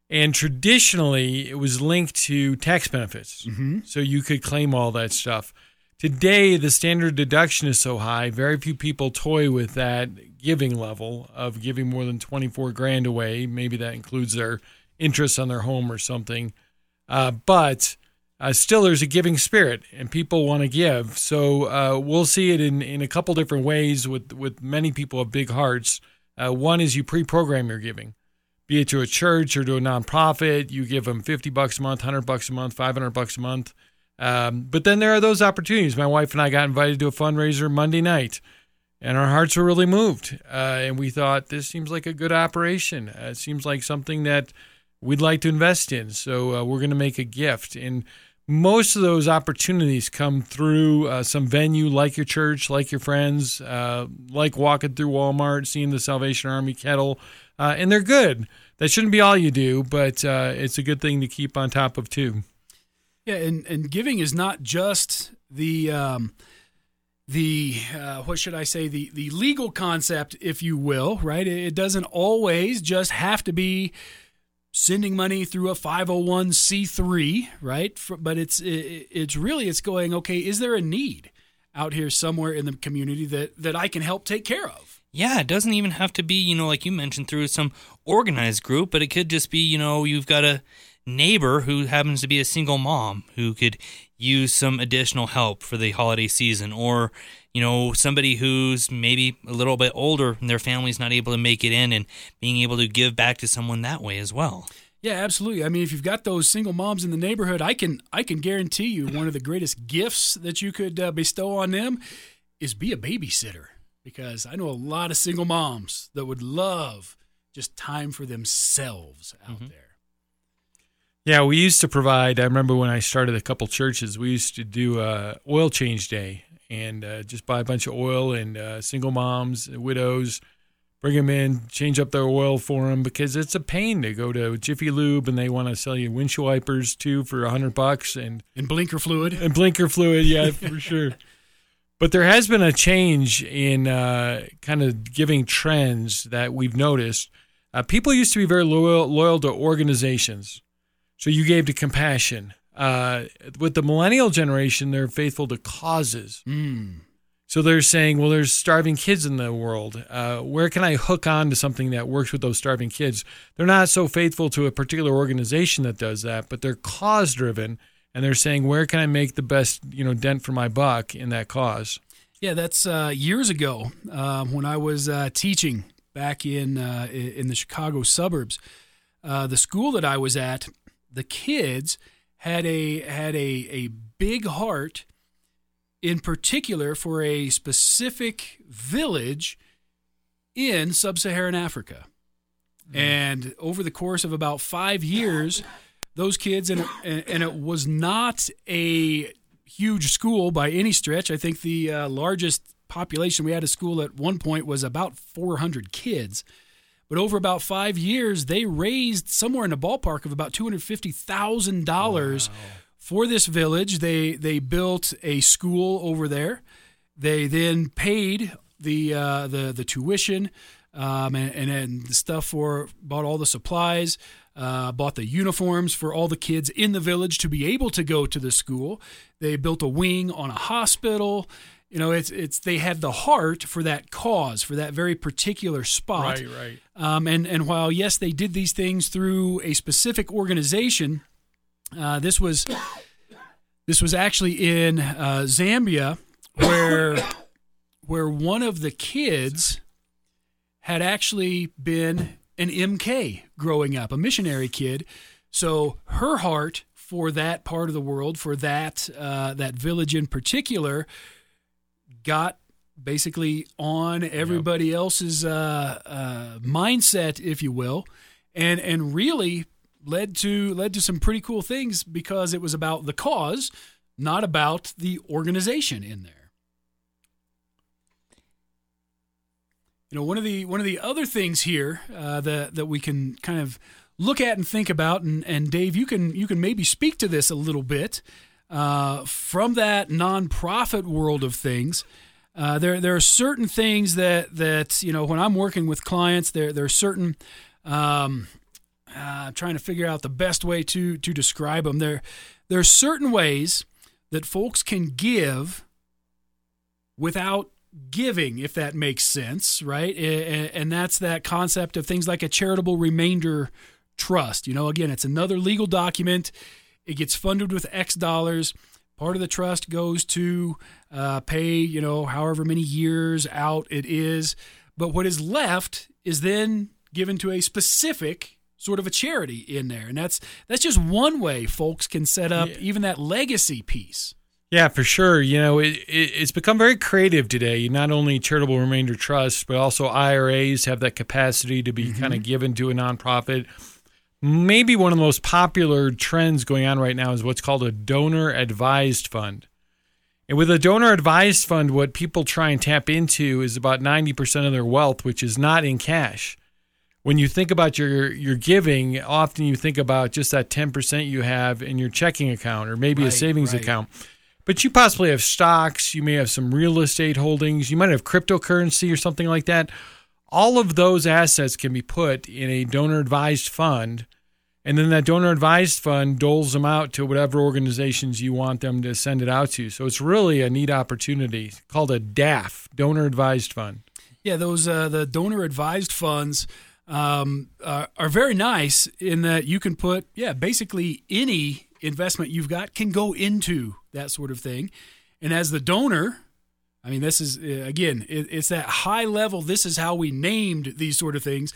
And traditionally, it was linked to tax benefits. Mm-hmm. So you could claim all that stuff. Today, the standard deduction is so high, very few people toy with that giving level of giving more than 24 grand away. Maybe that includes their interest on their home or something. Uh, but uh, still, there's a giving spirit, and people want to give. So uh, we'll see it in, in a couple different ways with, with many people of big hearts. Uh, one is you pre program your giving be it to a church or to a nonprofit. You give them 50 bucks a month, 100 bucks a month, 500 bucks a month. Um, but then there are those opportunities. My wife and I got invited to a fundraiser Monday night, and our hearts were really moved. Uh, and we thought this seems like a good operation. Uh, it seems like something that we'd like to invest in. So uh, we're going to make a gift. And most of those opportunities come through uh, some venue like your church, like your friends, uh, like walking through Walmart, seeing the Salvation Army kettle, uh, and they're good. That shouldn't be all you do, but uh, it's a good thing to keep on top of too. Yeah, and, and giving is not just the um, the uh, what should I say the the legal concept, if you will, right? It doesn't always just have to be sending money through a 501c3 right but it's it, it's really it's going okay is there a need out here somewhere in the community that that I can help take care of Yeah, it doesn't even have to be, you know, like you mentioned, through some organized group, but it could just be, you know, you've got a neighbor who happens to be a single mom who could use some additional help for the holiday season, or, you know, somebody who's maybe a little bit older and their family's not able to make it in and being able to give back to someone that way as well. Yeah, absolutely. I mean, if you've got those single moms in the neighborhood, I can I can guarantee you one of the greatest gifts that you could uh, bestow on them is be a babysitter because I know a lot of single moms that would love just time for themselves out Mm-hmm. there. Yeah, we used to provide. I remember when I started a couple churches, we used to do a oil change day and uh, just buy a bunch of oil and uh, single moms, widows, bring them in, change up their oil for them because it's a pain to go to Jiffy Lube and they want to sell you windshield wipers too for a hundred bucks and And blinker fluid. and blinker fluid, yeah, for sure. [laughs] But there has been a change in uh, kind of giving trends that we've noticed. Uh, people used to be very loyal, loyal to organizations, so you gave to compassion. Uh, with the millennial generation, they're faithful to causes. Mm. So they're saying, well, there's starving kids in the world. Uh, where can I hook on to something that works with those starving kids? They're not so faithful to a particular organization that does that, but they're cause driven, and they're saying, where can I make the best, you know, dent for my buck in that cause? Yeah, that's uh, years ago um, when I was uh, teaching back in uh, in the Chicago suburbs. Uh, the school that I was at, the kids had a had a a big heart, in particular for a specific village in sub-Saharan Africa. And over the course of about five years, those kids and and it was not a huge school by any stretch. I think the uh, largest population we had a school at one point was about 400 kids. But over about five years, they raised somewhere in the ballpark of about two hundred fifty thousand dollars for this village. They they built a school over there. They then paid the uh, the the tuition um, and, and and the stuff for bought all the supplies, uh, bought the uniforms for all the kids in the village to be able to go to the school. They built a wing on a hospital. You know, it's it's they had the heart for that cause, for that very particular spot. right. Um, and and while yes, they did these things through a specific organization, uh, this was this was actually in uh, Zambia, where where one of the kids had actually been an MK growing up, a missionary kid. So her heart for that part of the world, for that uh, that village in particular, got basically on everybody else's uh, uh, mindset, if you will, and and really led to led to some pretty cool things because it was about the cause, not about the organization in there. You know, one of the one of the other things here uh, that that we can kind of look at and think about, and, and Dave, you can you can maybe speak to this a little bit uh, from that nonprofit world of things. Uh, there there are certain things that that you know when I'm working with clients, there there are certain. Um, uh, trying to figure out the best way to to describe them. There there are certain ways that folks can give without giving, if that makes sense, right? And that's that concept of things like a charitable remainder trust. You know, again, it's another legal document. It gets funded with X dollars. Part of the trust goes to uh, pay, you know, however many years out it is. But what is left is then given to a specific sort of a charity in there, and that's that's just one way folks can set up even that legacy piece. Yeah, for sure. You know, it, it, it's become very creative today. Not only charitable remainder trusts, but also IRAs have that capacity to be mm-hmm. kind of given to a nonprofit. Maybe one of the most popular trends going on right now is what's called a donor advised fund. And with a donor advised fund, what people try and tap into is about 90% of their wealth, which is not in cash. When you think about your, your giving, often you think about just that 10% you have in your checking account or maybe a savings right. account. But you possibly have stocks, you may have some real estate holdings, you might have cryptocurrency or something like that. All of those assets can be put in a donor advised fund. And then that donor advised fund doles them out to whatever organizations you want them to send it out to. So it's really a neat opportunity called a DAF, donor advised fund. Yeah, those uh, the donor advised funds um, are, are very nice in that you can put yeah basically any investment you've got can go into that sort of thing, and as the donor. I mean, this is uh, again, it, it's that high level. This is how we named these sort of things.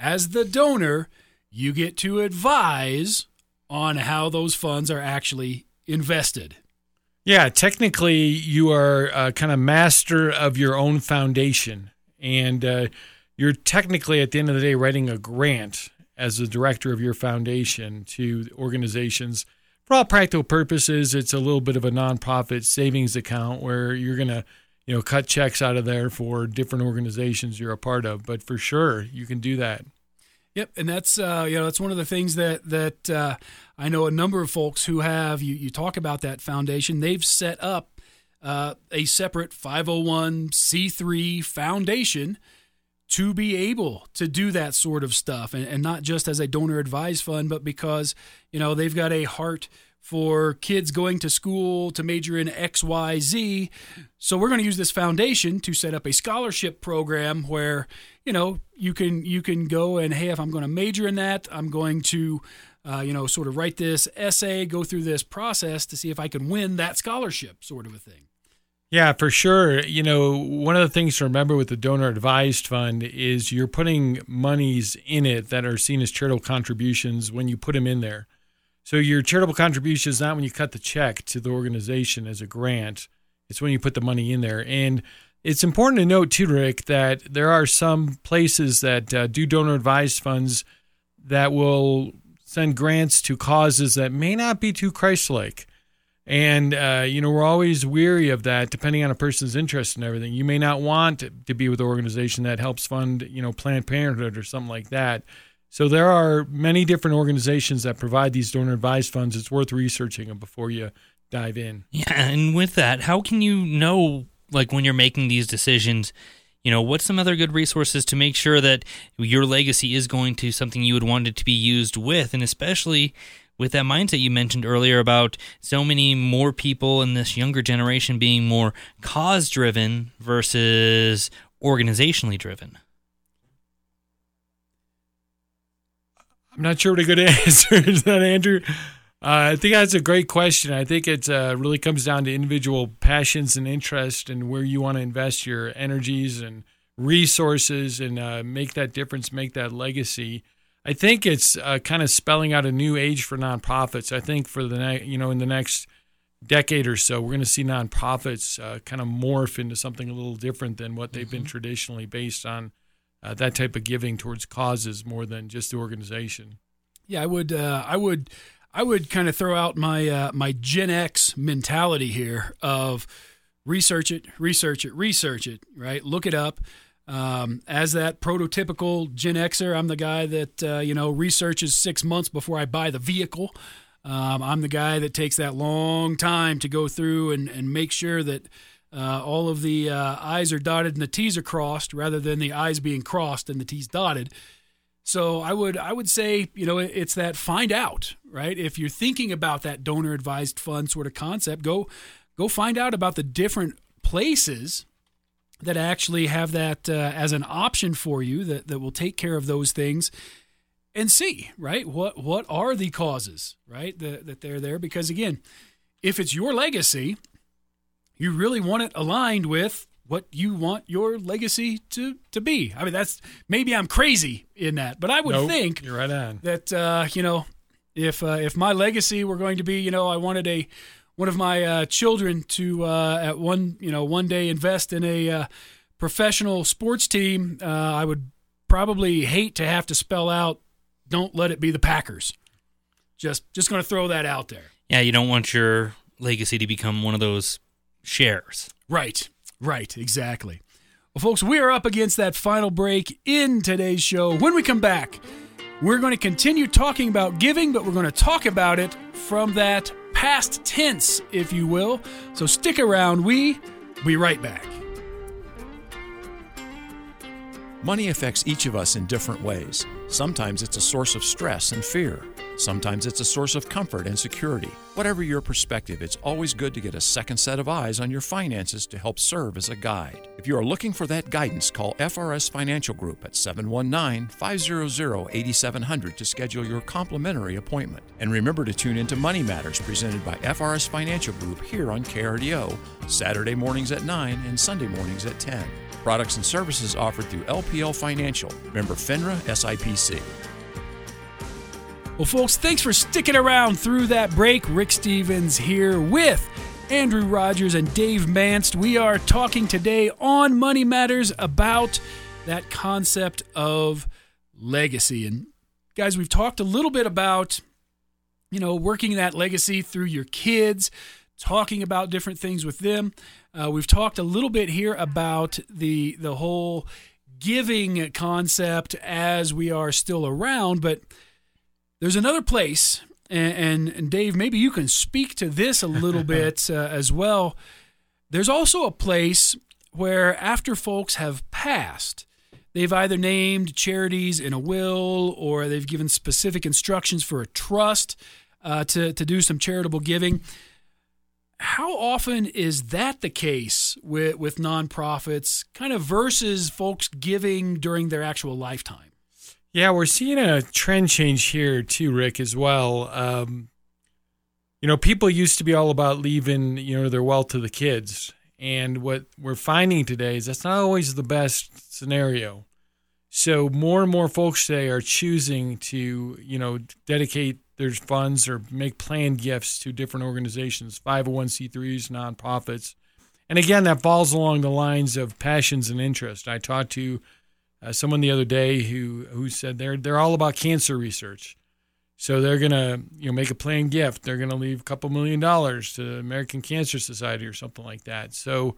As the donor, you get to advise on how those funds are actually invested. Yeah, technically, you are uh, kind of master of your own foundation, and uh, you're technically at the end of the day writing a grant as the director of your foundation to organizations. For all practical purposes, it's a little bit of a nonprofit savings account where you're going to, you know, cut checks out of there for different organizations you're a part of. But for sure, you can do that. Yep, and that's uh, you know that's one of the things that that uh, I know a number of folks who have. You you talk about that foundation. They've set up uh, a separate 501c3 foundation to be able to do that sort of stuff, and, and not just as a donor advised fund, but because you know they've got a heart for kids going to school to major in XYZ. So we're going to use this foundation to set up a scholarship program where, you know, you can you can go and hey, if I'm going to major in that, I'm going to uh, you know, sort of write this essay, go through this process to see if I can win that scholarship, sort of a thing. Yeah, for sure. You know, one of the things to remember with the donor advised fund is you're putting monies in it that are seen as charitable contributions when you put them in there. So your charitable contribution is not when you cut the check to the organization as a grant. It's when you put the money in there. And it's important to note too, Rick, that there are some places that uh, do donor advised funds that will send grants to causes that may not be too Christ-like. And uh, you know we're always weary of that, depending on a person's interest and everything. You may not want to be with an organization that helps fund, you know, Planned Parenthood or something like that. So there are many different organizations that provide these donor advised funds. It's worth researching them before you dive in. Yeah, and with that, how can you know like when you're making these decisions, you know, what's some other good resources to make sure that your legacy is going to something you would want it to be used with and especially with that mindset you mentioned earlier about so many more people in this younger generation being more cause driven versus organizationally driven. I'm not sure what a good [laughs] answer is that, Andrew. Uh, I think that's a great question. I think it uh, really comes down to individual passions and interest and where you want to invest your energies and resources and uh, make that difference, make that legacy. I think it's uh, kind of spelling out a new age for nonprofits. I think for the ne- you know in the next decade or so, we're going to see nonprofits uh, kind of morph into something a little different than what they've mm-hmm. been traditionally based on uh, that type of giving towards causes more than just the organization. Yeah, I would. Uh, I would. I would kind of throw out my uh, my Gen X mentality here of research it, research it, research it. Right, look it up. Um, as that prototypical Gen Xer, I'm the guy that uh, you know researches six months before I buy the vehicle. Um, I'm the guy that takes that long time to go through and, and make sure that uh, all of the uh, I's are dotted and the T's are crossed, rather than the I's being crossed and the T's dotted. So I would I would say you know it's that find out right if you're thinking about that donor advised fund sort of concept go go find out about the different places that actually have that uh, as an option for you that, that will take care of those things and see right what what are the causes right that, that they're there because again if it's your legacy you really want it aligned with what you want your legacy to to be. I mean, that's maybe I'm crazy in that, but I would nope, think you're right on that. Uh, you know, if uh, if my legacy were going to be, you know, I wanted a one of my uh, children to uh, at one you know one day invest in a uh, professional sports team, uh, I would probably hate to have to spell out, "Don't let it be the Packers." Just just going to throw that out there. Yeah, you don't want your legacy to become one of those shares. Right, right, exactly. Well, folks, we are up against that final break in today's show. When we come back, we're going to continue talking about giving, but we're going to talk about it from that past tense, if you will. So stick around. We be right back. Money affects each of us in different ways. Sometimes it's a source of stress and fear. Sometimes it's a source of comfort and security. Whatever your perspective, it's always good to get a second set of eyes on your finances to help serve as a guide. If you are looking for that guidance, call FRS Financial Group at 719 500 8700 to schedule your complimentary appointment. And remember to tune into Money Matters presented by FRS Financial Group here on KRDO, Saturday mornings at 9 and Sunday mornings at 10. Products and services offered through LPL Financial, member FINRA SIPC. Well, folks, thanks for sticking around through that break. Rick Stevens here with Andrew Rogers and Dave Manst. We are talking today on Money Matters about that concept of legacy. And guys, we've talked a little bit about, you know, working that legacy through your kids, talking about different things with them. Uh, we've talked a little bit here about the the whole giving concept as we are still around, but there's another place, and, and, Dave, maybe you can speak to this a little [laughs] bit uh, as well. There's also a place where after folks have passed, they've either named charities in a will or they've given specific instructions for a trust uh, to, to do some charitable giving how often is that the case with, with nonprofits, kind of versus folks giving during their actual lifetime? Yeah, we're seeing a trend change here too, Rick, as well. Um, you know, people used to be all about leaving, you know, their wealth to the kids. And what we're finding today is that's not always the best scenario. So more and more folks today are choosing to, you know, dedicate there's funds or make planned gifts to different organizations, 501c3s, nonprofits. And again, that falls along the lines of passions and interest. I talked to uh, someone the other day who who said they're they're all about cancer research. So they're gonna you know make a planned gift. They're gonna leave a couple million dollars to the American Cancer Society or something like that. So,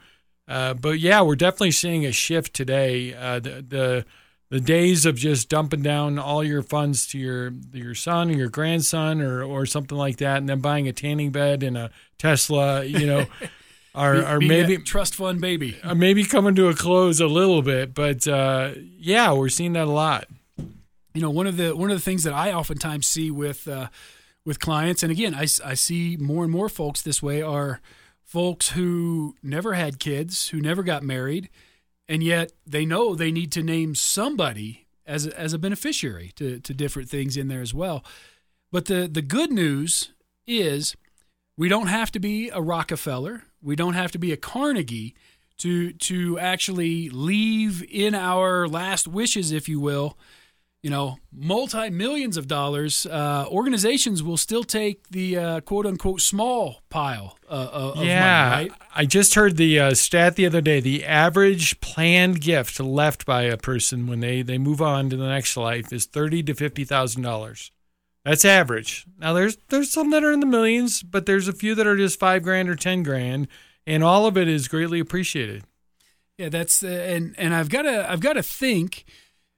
uh, but yeah, we're definitely seeing a shift today. Uh, the the the days of just dumping down all your funds to your your son or your grandson or or something like that, and then buying a tanning bed and a Tesla, you know, [laughs] are are maybe trust fund baby, are maybe coming to a close a little bit. But uh, yeah, we're seeing that a lot. You know, one of the one of the things that I oftentimes see with uh, with clients, and again, I I see more and more folks this way are folks who never had kids, who never got married and yet they know they need to name somebody as a, as a beneficiary to, to different things in there as well. But the, the good news is we don't have to be a Rockefeller, we don't have to be a Carnegie to to actually leave in our last wishes, if you will, you know, multi millions of dollars, uh, organizations will still take the uh, quote unquote small pile uh, of yeah, money, right? I just heard the uh, stat the other day. The average planned gift left by a person when they, they move on to the next life is thirty to fifty thousand dollars. That's average. Now there's there's some that are in the millions, but there's a few that are just five grand or ten grand, and all of it is greatly appreciated. Yeah, that's uh, and and I've got to I've got to think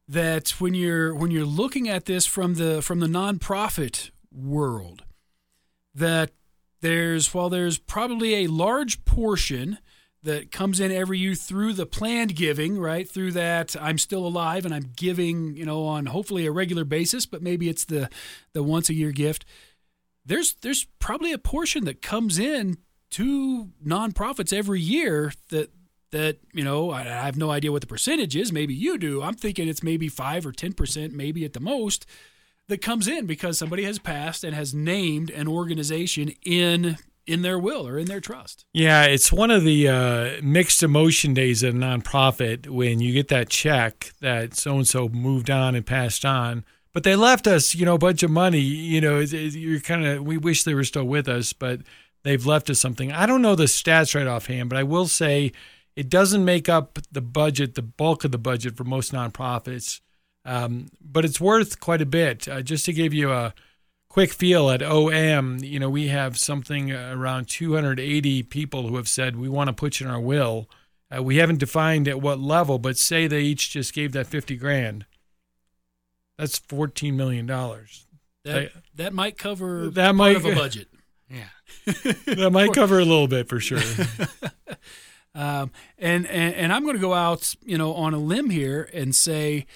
that when you're when you're looking at this from the from the nonprofit world, that there's while there's probably a large portion that comes in every year through the planned giving, right? Through that I'm still alive and I'm giving, you know, on hopefully a regular basis, but maybe it's the the once a year gift. There's there's probably a portion that comes in to nonprofits every year that that you know I, have no idea what the percentage is. Maybe you do. I'm thinking it's maybe 5 or 10% maybe at the most that comes in because somebody has passed and has named an organization in in their will or in their trust. Yeah it's one of the uh, mixed emotion days of a nonprofit when you get that check that so and so moved on and passed on but they left us you know a bunch of money. You know you're kind of we wish they were still with us but they've left us something. I don't know the stats right offhand but i will say it doesn't make up the budget, the bulk of the budget for most nonprofits, um, but it's worth quite a bit. Uh, just to give you a quick feel at OM, you know, we have something around 280 people who have said we want to put you in our will. Uh, we haven't defined at what level, but say they each just gave that 50 grand. That's 14 million dollars. That, that might cover that might, of a budget. Yeah. [laughs] that might cover a little bit for sure. [laughs] Um, and, and and I'm going to go out, you know, on a limb here and say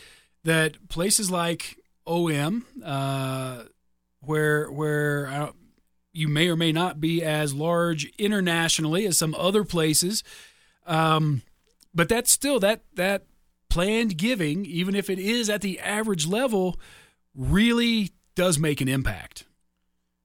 that places like OM, uh, where where you may or may not be as large internationally as some other places, um, but that's still that that planned giving, even if it is at the average level, really does make an impact.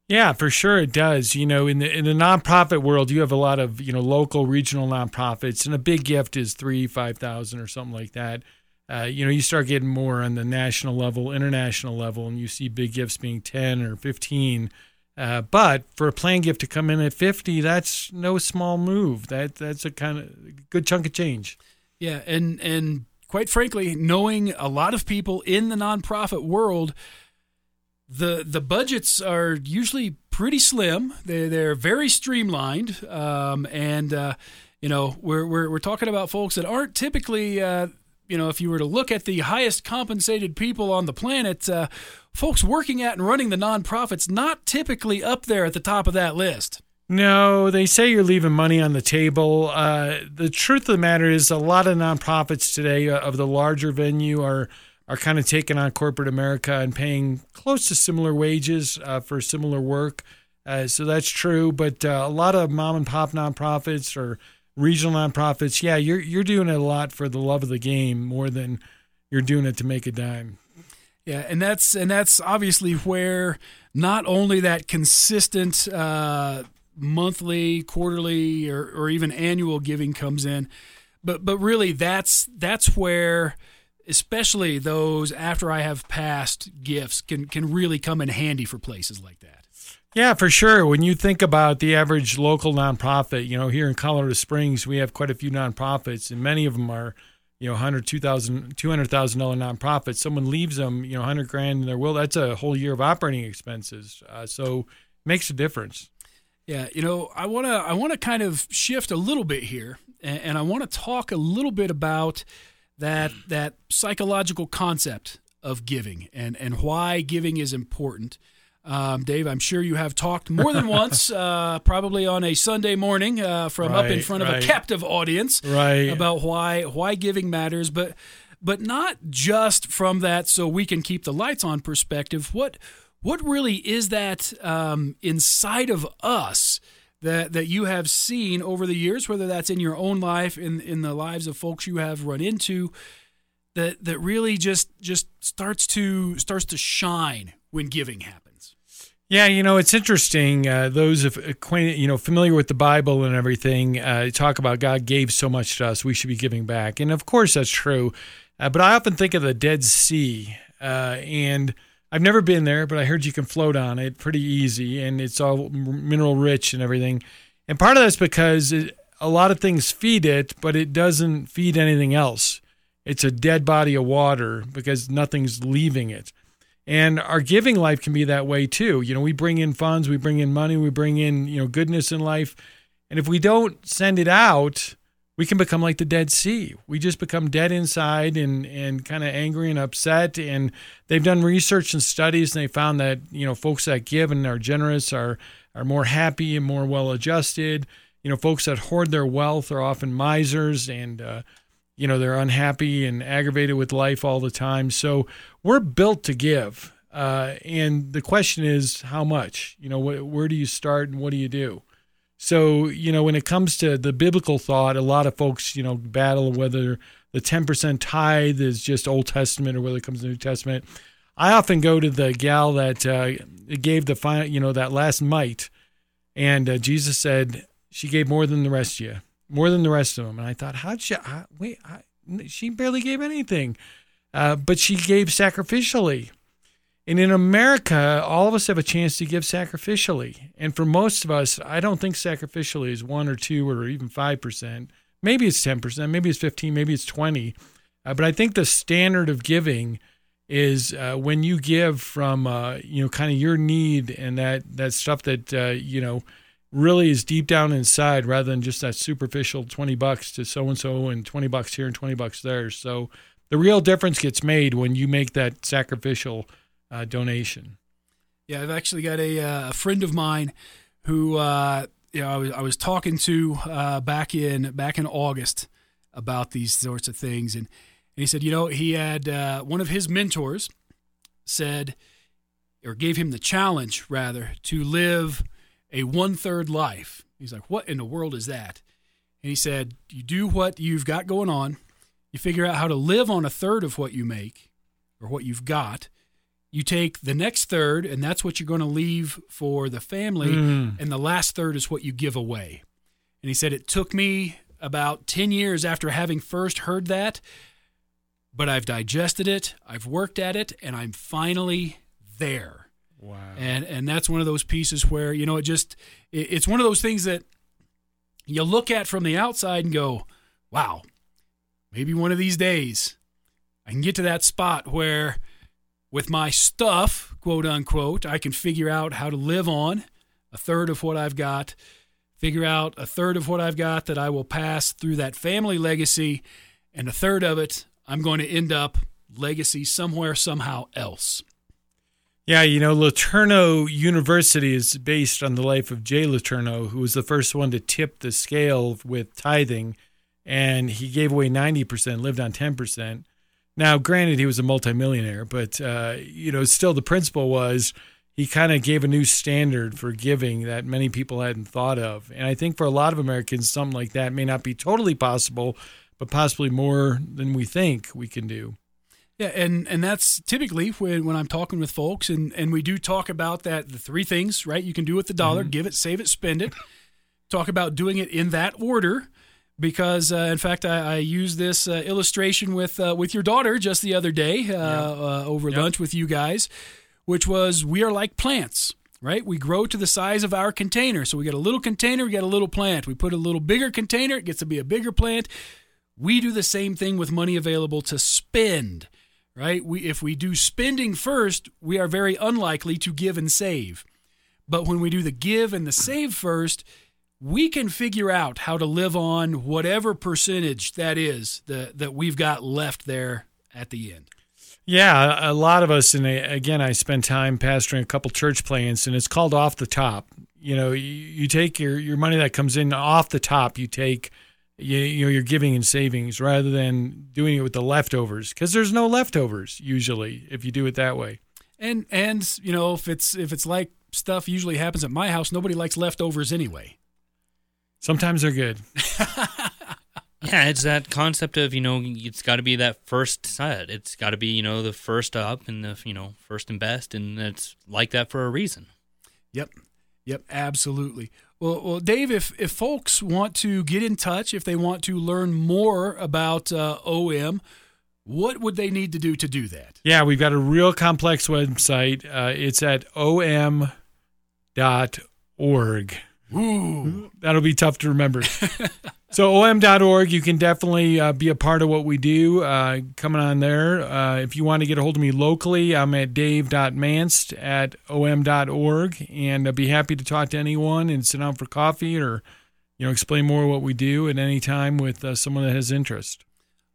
Yeah, for sure it does. You know, in the in the nonprofit world, you have a lot of you know local, regional nonprofits, and a big gift is three, five thousand, or something like that. Uh, you know, you start getting more on the national level, international level, and you see big gifts being 10 or 15. Uh, but for a planned gift to come in at 50, that's no small move. That That's a kind of good chunk of change. Yeah. And, and quite frankly, knowing a lot of people in the nonprofit world, the the budgets are usually pretty slim. They they're very streamlined, um, and uh, you know we're, we're we're talking about folks that aren't typically uh, you know if you were to look at the highest compensated people on the planet. Uh, folks working at and running the nonprofits not typically up there at the top of that list. No, they say you're leaving money on the table. Uh, the truth of the matter is, a lot of nonprofits today uh, of the larger venue are are kind of taking on corporate America and paying close to similar wages uh, for similar work. Uh, so that's true. But uh, a lot of mom and pop nonprofits or regional nonprofits, yeah, you're you're doing it a lot for the love of the game more than you're doing it to make a dime. Yeah, and that's and that's obviously where not only that consistent uh, monthly, quarterly, or, or even annual giving comes in, but but really that's that's where especially those after I have passed gifts can can really come in handy for places like that. Yeah, for sure. When you think about the average local nonprofit, you know, here in Colorado Springs, we have quite a few nonprofits, and many of them are, you know, 100, 2,000, $200,000 nonprofits. Someone leaves them, you know, 100 grand in their will. That's a whole year of operating expenses. Uh, so it makes a difference. Yeah, you know, I want to I want to kind of shift a little bit here, and, and I want to talk a little bit about that that psychological concept of giving and and why giving is important. Um, Dave, I'm sure you have talked more than [laughs] once, uh, probably on a Sunday morning uh, from right, up in front right. of a captive audience, right. about why why giving matters, but but not just from that so we can keep the lights on perspective. What what really is that um, inside of us that that you have seen over the years, whether that's in your own life, in in the lives of folks you have run into, that that really just just starts to starts to shine when giving happens. Yeah, you know, it's interesting. Uh, those of acquainted, you know, familiar with the Bible and everything, uh, talk about God gave so much to us, we should be giving back, and of course that's true. Uh, but I often think of the Dead Sea, uh, and I've never been there, but I heard you can float on it pretty easy, and it's all mineral rich and everything. And part of that's because it, a lot of things feed it, but it doesn't feed anything else. It's a dead body of water because nothing's leaving it. And our giving life can be that way too. You know, we bring in funds, we bring in money, we bring in, you know, goodness in life. And if we don't send it out, we can become like the Dead Sea. We just become dead inside and, and kind of angry and upset. And they've done research and studies, and they found that you know folks that give and are generous are are more happy and more well adjusted. You know, folks that hoard their wealth are often misers, and uh, you know they're unhappy and aggravated with life all the time. So we're built to give. Uh, and the question is, how much? You know, wh- where do you start and what do you do? So, you know, when it comes to the biblical thought, a lot of folks, you know, battle whether the 10% tithe is just Old Testament or whether it comes to New Testament. I often go to the gal that uh, gave the final, you know, that last mite. And uh, Jesus said, she gave more than the rest of you, more than the rest of them. And I thought, how'd she, I, wait, I, she barely gave anything. Uh, but she gave sacrificially. And in America, all of us have a chance to give sacrificially. And for most of us, I don't think sacrificially is one or two or even 5%. Maybe it's 10%, maybe it's 15, maybe it's 20. Uh, but I think the standard of giving is uh, when you give from uh, you know kind of your need and that that stuff that uh, you know really is deep down inside rather than just that superficial 20 bucks to so and so and 20 bucks here and 20 bucks there so the real difference gets made when you make that sacrificial uh, donation. Yeah, I've actually got a, uh, a friend of mine who uh, you know I was, I was talking to uh, back in back in August about these sorts of things, and, and he said, you know, he had uh, one of his mentors said or gave him the challenge rather to live a one third life. He's like, what in the world is that? And he said, you do what you've got going on, you figure out how to live on a third of what you make or what you've got you take the next third, and that's what you're going to leave for the family, mm. and the last third is what you give away. And he said, It took me about 10 years after having first heard that, but I've digested it, I've worked at it, and I'm finally there. Wow. And and that's one of those pieces where you know it just it, it's one of those things that you look at from the outside and go, wow, maybe one of these days I can get to that spot where with my stuff, quote unquote, I can figure out how to live on a third of what I've got, figure out a third of what I've got that I will pass through that family legacy, and a third of it I'm going to end up legacy somewhere, somehow else. Yeah, you know, LeTourneau University is based on the life of Jay LeTourneau, who was the first one to tip the scale with tithing, and he gave away 90%, lived on 10%. Now, granted, he was a multimillionaire, but, uh, you know, still the principle was he kind of gave a new standard for giving that many people hadn't thought of. And I think for a lot of Americans, something like that may not be totally possible, but possibly more than we think we can do. Yeah, and and that's typically when when I'm talking with folks, and and we do talk about that the three things, right? You can do with the dollar: Mm-hmm. give it, save it, spend it. talk about doing it in that order, because uh, in fact, I, I used this uh, illustration with uh, with your daughter just the other day uh, uh, over Yep. lunch with you guys, which was we are like plants. Right, we grow to the size of our container. So we got a little container, we got a little plant. We put a little bigger container, it gets to be a bigger plant. We do the same thing with money available to spend right? We if we do spending first, we are very unlikely to give and save. But when we do the give and the save first, we can figure out how to live on whatever percentage that is that that we've got left there at the end. Yeah, a lot of us, and again, I spend time pastoring a couple church plants, and it's called off the top. You know, you, you take your, your money that comes in off the top, you take you, you know your giving and savings rather than doing it with the leftovers because there's no leftovers usually if you do it that way. And and you know if it's if it's like stuff usually happens at my house, nobody likes leftovers anyway. Sometimes they're good. [laughs] Yeah, it's that concept of you know it's got to be that first set. It's got to be you know the first up and the you know first and best, and it's like that for a reason. Yep. Yep, absolutely. Well, well, Dave, if, if folks want to get in touch, if they want to learn more about uh, OM, what would they need to do to do that? Yeah, we've got a real complex website. Uh, it's at om.org. That'll be tough to remember. so om.org, you can definitely uh, be a part of what we do. Uh, coming on there. Uh, if you want to get a hold of me locally, I'm at dave.manst at om.org, and I'd be happy to talk to anyone and sit down for coffee or, you know, explain more what we do at any time with uh, someone that has interest.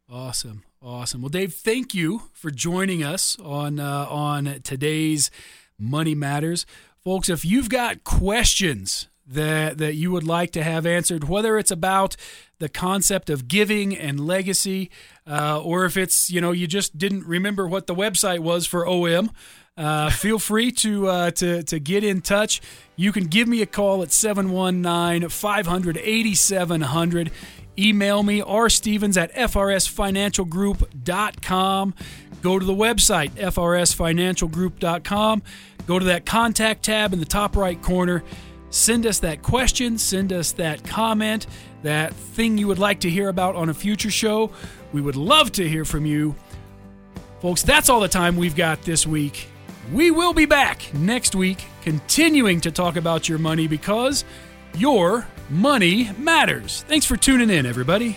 Awesome. Awesome. Well, Dave, thank you for joining us on uh, on today's Money Matters. Folks, if you've got questions that that you would like to have answered, whether it's about the concept of giving and legacy, uh, or if it's you know you just didn't remember what the website was for OM, uh, feel [laughs] free to uh, to to get in touch. You can give me a call at 719 500 8700. Email me rstevens at frsfinancialgroup.com. Go to the website frsfinancialgroup.com. Go to that contact tab in the top right corner. Send us that question, send us that comment, that thing you would like to hear about on a future show. We would love to hear from you. Folks, that's all the time we've got this week. We will be back next week, continuing to talk about your money because your money matters. Thanks for tuning in, everybody.